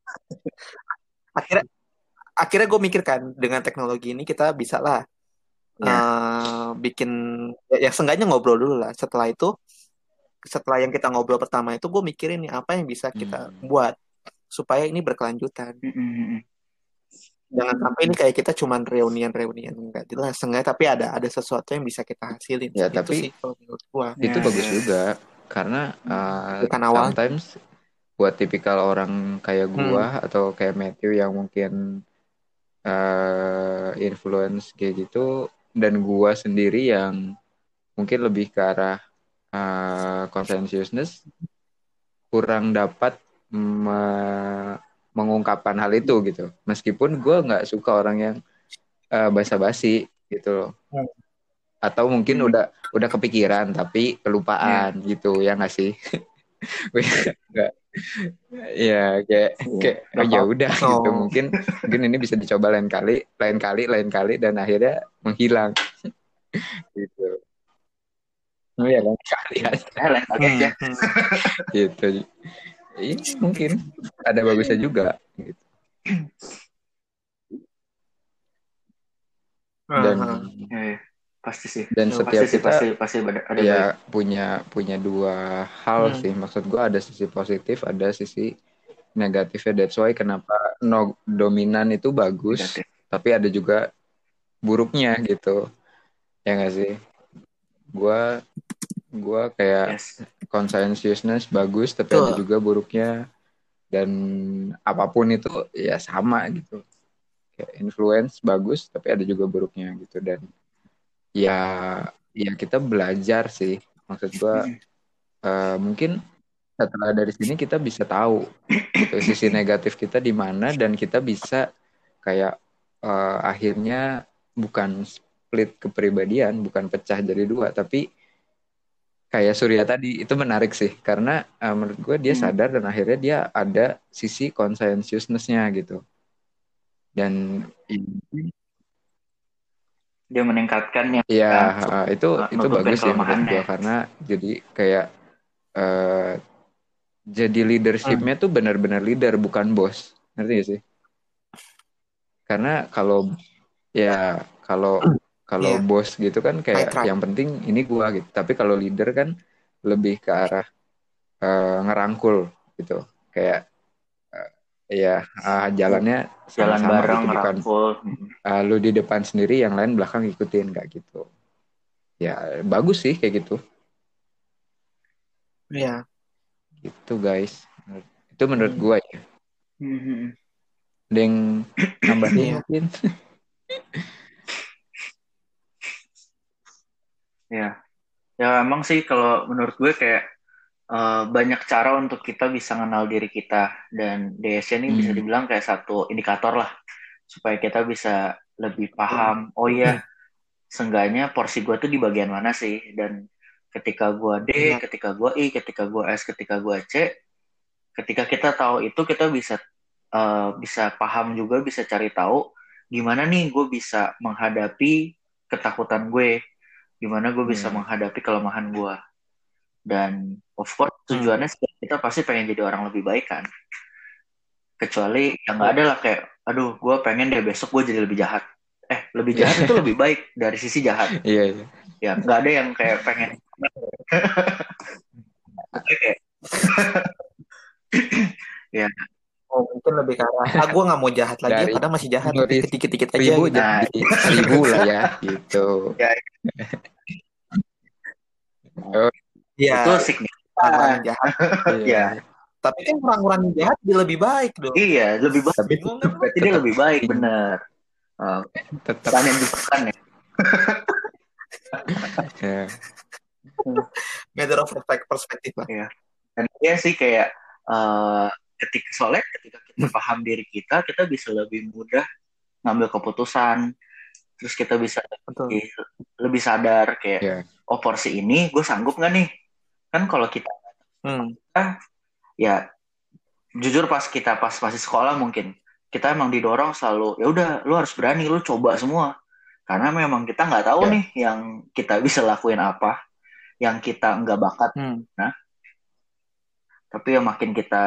akhirnya akhirnya gue mikirkan dengan teknologi ini kita bisa lah Ya. eh, bikin ya, ya seenggaknya ngobrol dulu lah. Setelah itu setelah yang kita ngobrol pertama itu gue mikirin nih apa yang bisa kita Hmm. buat supaya ini berkelanjutan. Hmm, hmm, hmm. Jangan sampai ini kayak kita cuman reunian-reunian enggak jelas enggak tapi ada ada sesuatu yang bisa kita hasilin. Ya, Itu tapi- sih menurut gua. itu Ya, bagus juga karena uh, Bukan awal. sometimes buat tipikal orang kayak gua atau kayak Matthew yang mungkin uh, influence kayak gitu. Dan gua sendiri yang mungkin lebih ke arah uh, conscientiousness kurang dapat me- mengungkapkan hal itu gitu. Meskipun gua nggak suka orang yang uh, basa-basi gitu loh. Hmm. atau mungkin Hmm. udah udah kepikiran tapi kelupaan gitu ya nggak sih? Nggak ya kayak kayak oh, ya udah Oh. gitu mungkin mungkin ini bisa dicoba lain kali lain kali lain kali dan akhirnya menghilang gitu oh ya lain kali aja lain kali aja. Hmm, hmm. gitu Iya, mungkin ada bagusnya juga gitu. dan Aha. Ya, ya. Pasti sih. dan Pasti setiap pasti sih, kita pasti pasti ada, ada ya baik. punya punya dua hal Hmm. sih maksud gua ada sisi positif ada sisi negatifnya that's why kenapa no dominan itu bagus Negatif. tapi ada juga buruknya gitu ya nggak sih gua gua kayak Yes. conscientiousness bagus tapi ada Betul. juga buruknya dan apa pun itu ya sama gitu kayak influence bagus tapi ada juga buruknya gitu dan ya ya kita belajar sih. Maksud gua eh, mungkin setelah dari sini kita bisa tahu gitu sisi negatif kita di mana dan kita bisa kayak eh, akhirnya bukan split kepribadian bukan pecah jadi dua tapi kayak Surya tadi itu menarik sih. Karena eh, menurut gue dia Hmm. sadar dan akhirnya dia ada sisi conscientiousness-nya gitu. Dan ini dia meningkatkan yang Iya, kan, uh, itu uh, itu bagus ya menurut karena jadi kayak eh jadi leadershipnya tuh benar-benar leader bukan bos. Ngerti gak sih? Karena kalau ya kalau kalau Iya. bos gitu kan kayak yang penting ini gua gitu. Tapi kalau leader kan lebih ke arah eh, ngerangkul gitu. Kayak eh, ya ah, jalannya jalan sama-sama bareng gitu bukan rangkul ah, lu di depan sendiri yang lain belakang ikutin kayak gitu. Ya bagus sih kayak gitu. Iya. Gitu guys. Itu menurut Hmm. gua ya. Mhm. Ada yang nambahin Iya. mungkin? Ya, ya emang sih kalau menurut gue kayak eh, banyak cara untuk kita bisa kenal diri kita dan DSC ini bisa Hmm. dibilang kayak satu indikator lah supaya kita bisa lebih paham. Oh iya, seenggaknya porsi gue tuh di bagian mana sih? Dan ketika gue D, Iya. ketika gue I, ketika gue S, ketika gue C, ketika kita tahu itu kita bisa eh, bisa paham juga, bisa cari tahu gimana nih gue bisa menghadapi ketakutan gue gimana gue bisa Hmm. menghadapi kelemahan gue dan of course tujuannya sih kita pasti pengen jadi orang lebih baik kan kecuali yang nggak ada lah kayak aduh gue pengen deh besok gue jadi lebih jahat eh lebih jahat itu lebih baik dari sisi jahat Iya, iya. ya nggak ada yang kayak pengen Oke, kayak Oh, mungkin lebih arah, ah gue nggak mau jahat lagi, Dari padahal masih jahat, dari dikit-dikit aja. Seribu gitu. Nah. jadi seribu lah ya gitu. Iya, itu signifikan orang-orang jahat. Iya. Tapi kan orang-orang jahat dia lebih baik dong. iya lebih baik Tapi kan? berarti dia lebih baik bener uh, tetap kan yang bukan ya ya. Matter of perspective, perspektif lah. dan dia sih kayak eh, ketika soalnya ketika kita paham diri kita kita bisa lebih mudah ngambil keputusan terus kita bisa Betul. lebih, lebih sadar kayak Iya. oh porsi ini gue sanggup nggak nih kan kalau kita Hmm. ya jujur pas kita pas masih sekolah mungkin kita emang didorong selalu ya udah lu harus berani lu coba semua karena memang kita nggak tahu Ya. nih yang kita bisa lakuin apa yang kita nggak bakat Hmm. tapi ya makin kita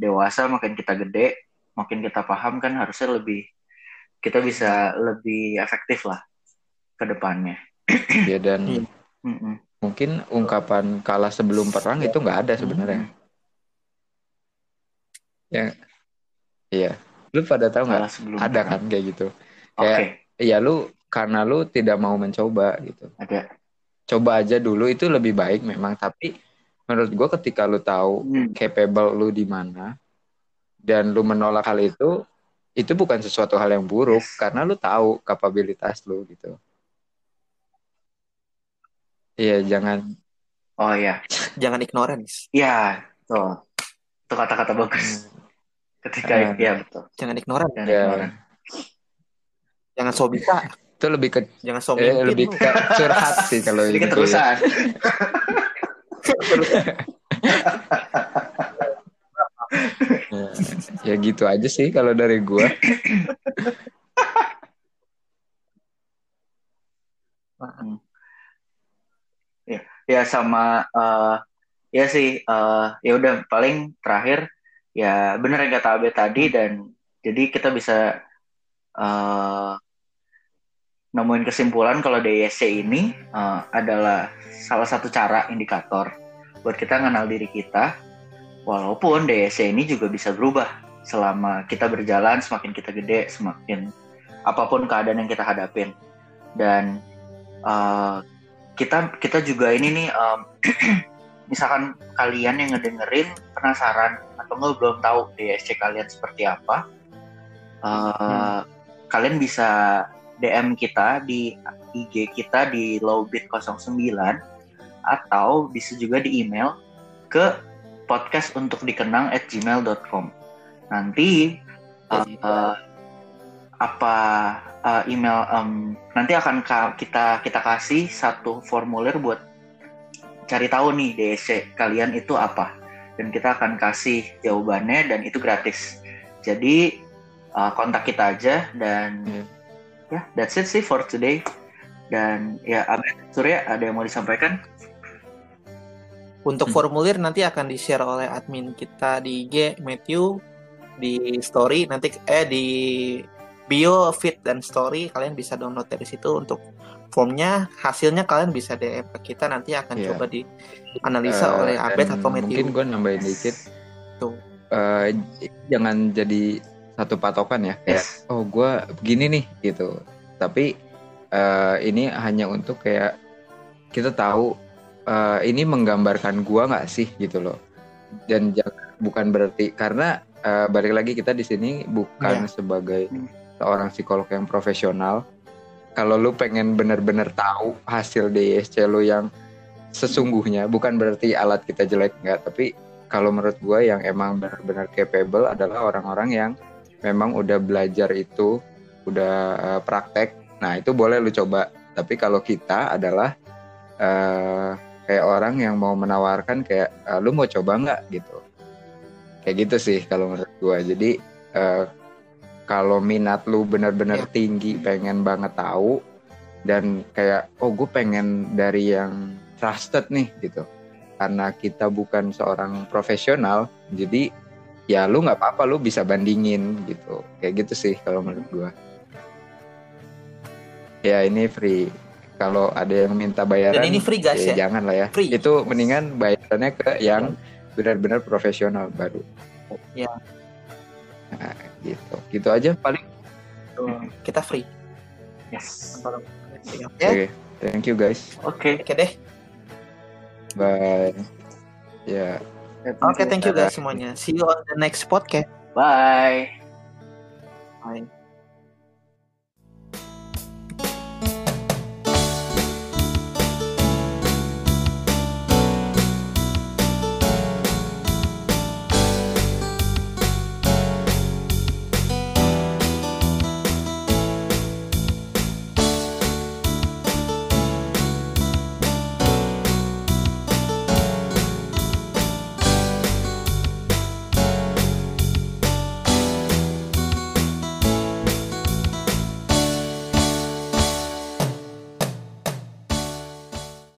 dewasa makin kita gede makin kita paham kan harusnya lebih kita bisa lebih efektif lah ke depannya Ya, dan Iya. Mm-mm. Mungkin ungkapan kalah sebelum perang itu nggak ada sebenarnya. Mm-mm. Ya, iya. Lu pada tahu nggak? Ada perang. kan kayak gitu. oke Kayak ya lu karena lu tidak mau mencoba gitu. ada Coba aja dulu itu lebih baik memang. Tapi menurut gua ketika lu tahu Hmm, capable lu di mana dan lu menolak hal itu, itu bukan sesuatu hal yang buruk Yes. karena lu tahu kapabilitas lu gitu. Iya, jangan oh ya Jangan ignorance. ya tuh itu kata-kata bagus ketika Ah. ya betul Jangan ignorance. dan Ya. ignoran. Jangan so bisa. itu lebih ke Jangan so eh, lebih ke curhat sih kalau ya. keterusan Ya, ya gitu aja sih kalau dari gua. Ya sama eh ya sih eh ya udah paling terakhir ya bener yang kata Abe tadi dan jadi kita bisa eh nemuin kesimpulan kalau DSC ini eh, adalah salah satu cara indikator buat kita kenal diri kita walaupun DSC ini juga bisa berubah selama kita berjalan semakin kita gede semakin apa pun keadaan yang kita hadapin. Dan eh, kita kita juga ini nih em, misalkan kalian yang ngedengerin penasaran atau nggak belum tahu DSC kalian seperti apa eh, kalian bisa DM kita di IG kita di lowbit09 atau bisa juga di email ke podcast untuk dikenang at gmail.com nanti eh, eh, apa uh, email em, nanti akan ka- kita kita kasih satu formulir buat cari tahu nih DSC kalian itu apa dan kita akan kasih jawabannya dan itu gratis jadi uh, kontak kita aja dan Iya. ya that's it sih for today Dan ya Abed Surya ada yang mau disampaikan? Untuk Hmm. formulir nanti akan di-share oleh admin kita di IG Matthew di story nanti eh di bio feed dan story kalian bisa download dari situ untuk formnya hasilnya kalian bisa DM ke kita nanti akan Iya. coba dianalisa Eh, oleh Abed atau Matthew. Mungkin gue nambahin dikit. Tuh. Eh, jangan jadi satu patokan ya. Kayak, Yes. oh gue begini nih gitu. Tapi eh, ini hanya untuk kayak kita tahu eh, ini menggambarkan gua nggak sih gitu loh. Dan jangan bukan berarti karena eh, balik lagi kita di sini bukan sebagai Seorang psikolog yang profesional. Kalau lu pengen bener-bener tahu hasil DSC lu yang sesungguhnya bukan berarti alat kita jelek nggak tapi kalau menurut gue yang emang benar-benar capable adalah orang-orang yang memang udah belajar itu udah eh, praktek. Nah itu boleh lu coba. Tapi kalau kita adalah eh, kayak orang yang mau menawarkan kayak "Eh, lu mau coba nggak gitu. Kayak gitu sih kalau menurut gue jadi eh, kalau minat lu benar-benar Ya. tinggi pengen banget tahu dan kayak oh gue pengen dari yang trusted nih gitu karena kita bukan seorang profesional jadi ya lu nggak apa-apa lu bisa bandingin gitu kayak gitu sih kalau menurut gua ya ini free kalau ada yang minta bayaran Dan ini free guys ya ya. jangan lah ya Free. itu mendingan bayarannya ke yang benar-benar profesional baru Ya. nah, gitu gitu aja paling Kita free. Yes. Oke, oke thank you guys Oke. Oke deh. bye ya Oke, thank you guys semuanya. See you on the next podcast. Bye. Bye.